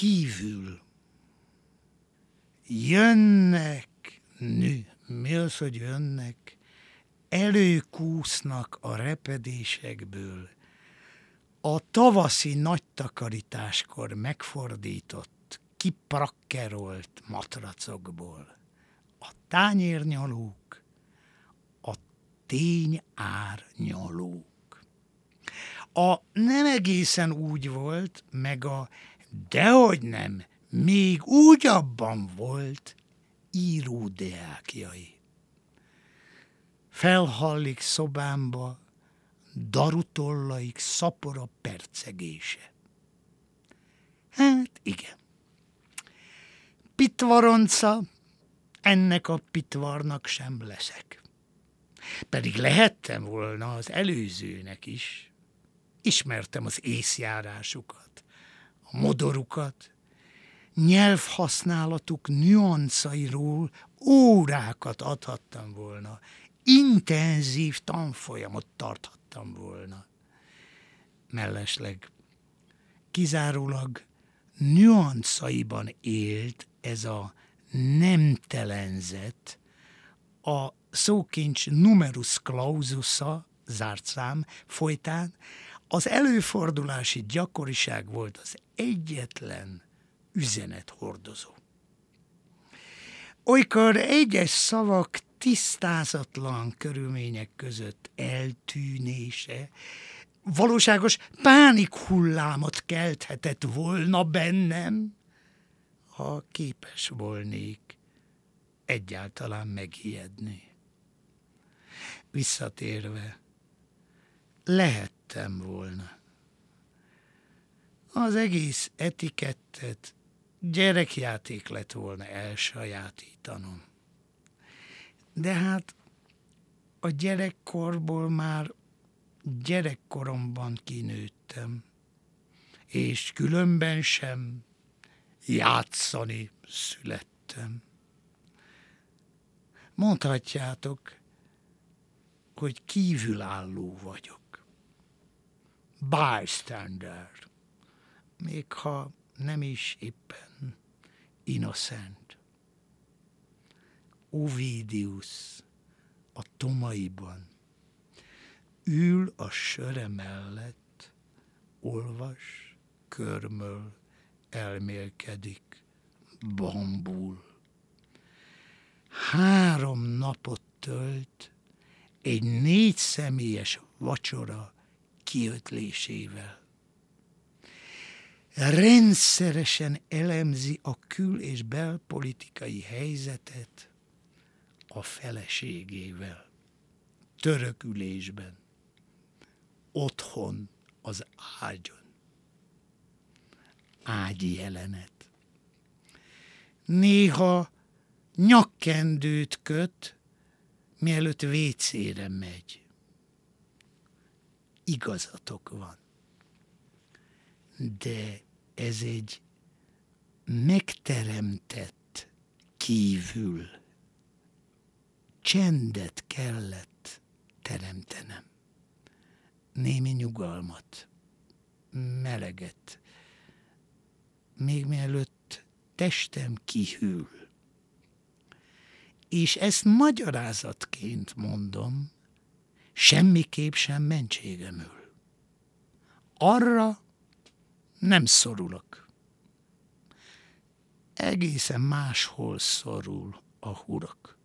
kívül. Jönnek, nő, mi az, hogy jönnek? Előkúsznak a repedésekből. A tavaszi nagy takarításkor megfordított, kiprakkerolt matracokból. A tányérnyalók, a tényárnyalók. A nem egészen úgy volt, meg a dehogy nem, még úgy abban volt íródeákjai. Felhallik szobámba darutollaik szapora percegése. Hát igen. Pitvaronca, ennek a pitvarnak sem leszek. Pedig lehettem volna az előzőnek is. Ismertem az észjárásukat, a modorukat, nyelvhasználatuk nüanszairól órákat adhattam volna, intenzív tanfolyamot tarthattam volna. Mellesleg kizárólag nüanszaiban élt ez a nemtelenzet, a szókincs numerus claususa, zárt szám folytán, az előfordulási gyakoriság volt az egyetlen üzenethordozó. Olykor egyes szavak tisztázatlan körülmények között eltűnése valóságos pánikhullámot kelthetett volna bennem, ha képes volnék egyáltalán megijedni. Visszatérve, lehettem volna. Az egész etikettet gyerekjáték lett volna elsajátítanom. De hát a gyerekkorból már gyerekkoromban kinőttem, és különben sem játszani születtem. Mondhatjátok, hogy kívülálló vagyok. Bystander. Még ha nem is éppen innocent. Ovidius a Tomaiban ül a söre mellett, olvas, körmöl, elmélkedik, bambul. Három napot tölt egy négy személyes vacsora kiötlésével rendszeresen elemzi a kül- és belpolitikai helyzetet a feleségével, törökülésben, otthon, az ágyon. Ágyi jelenet. Néha nyakkendőt köt, mielőtt vécére megy. Igazatok van. De ez egy megteremtett kívül. Csendet kellett teremtenem. Némi nyugalmat, meleget, még mielőtt testem kihűl. És ezt magyarázatként mondom, semmiképp sem mentségemül. Arra nem szorulok. Egészen máshol szorul a hurok.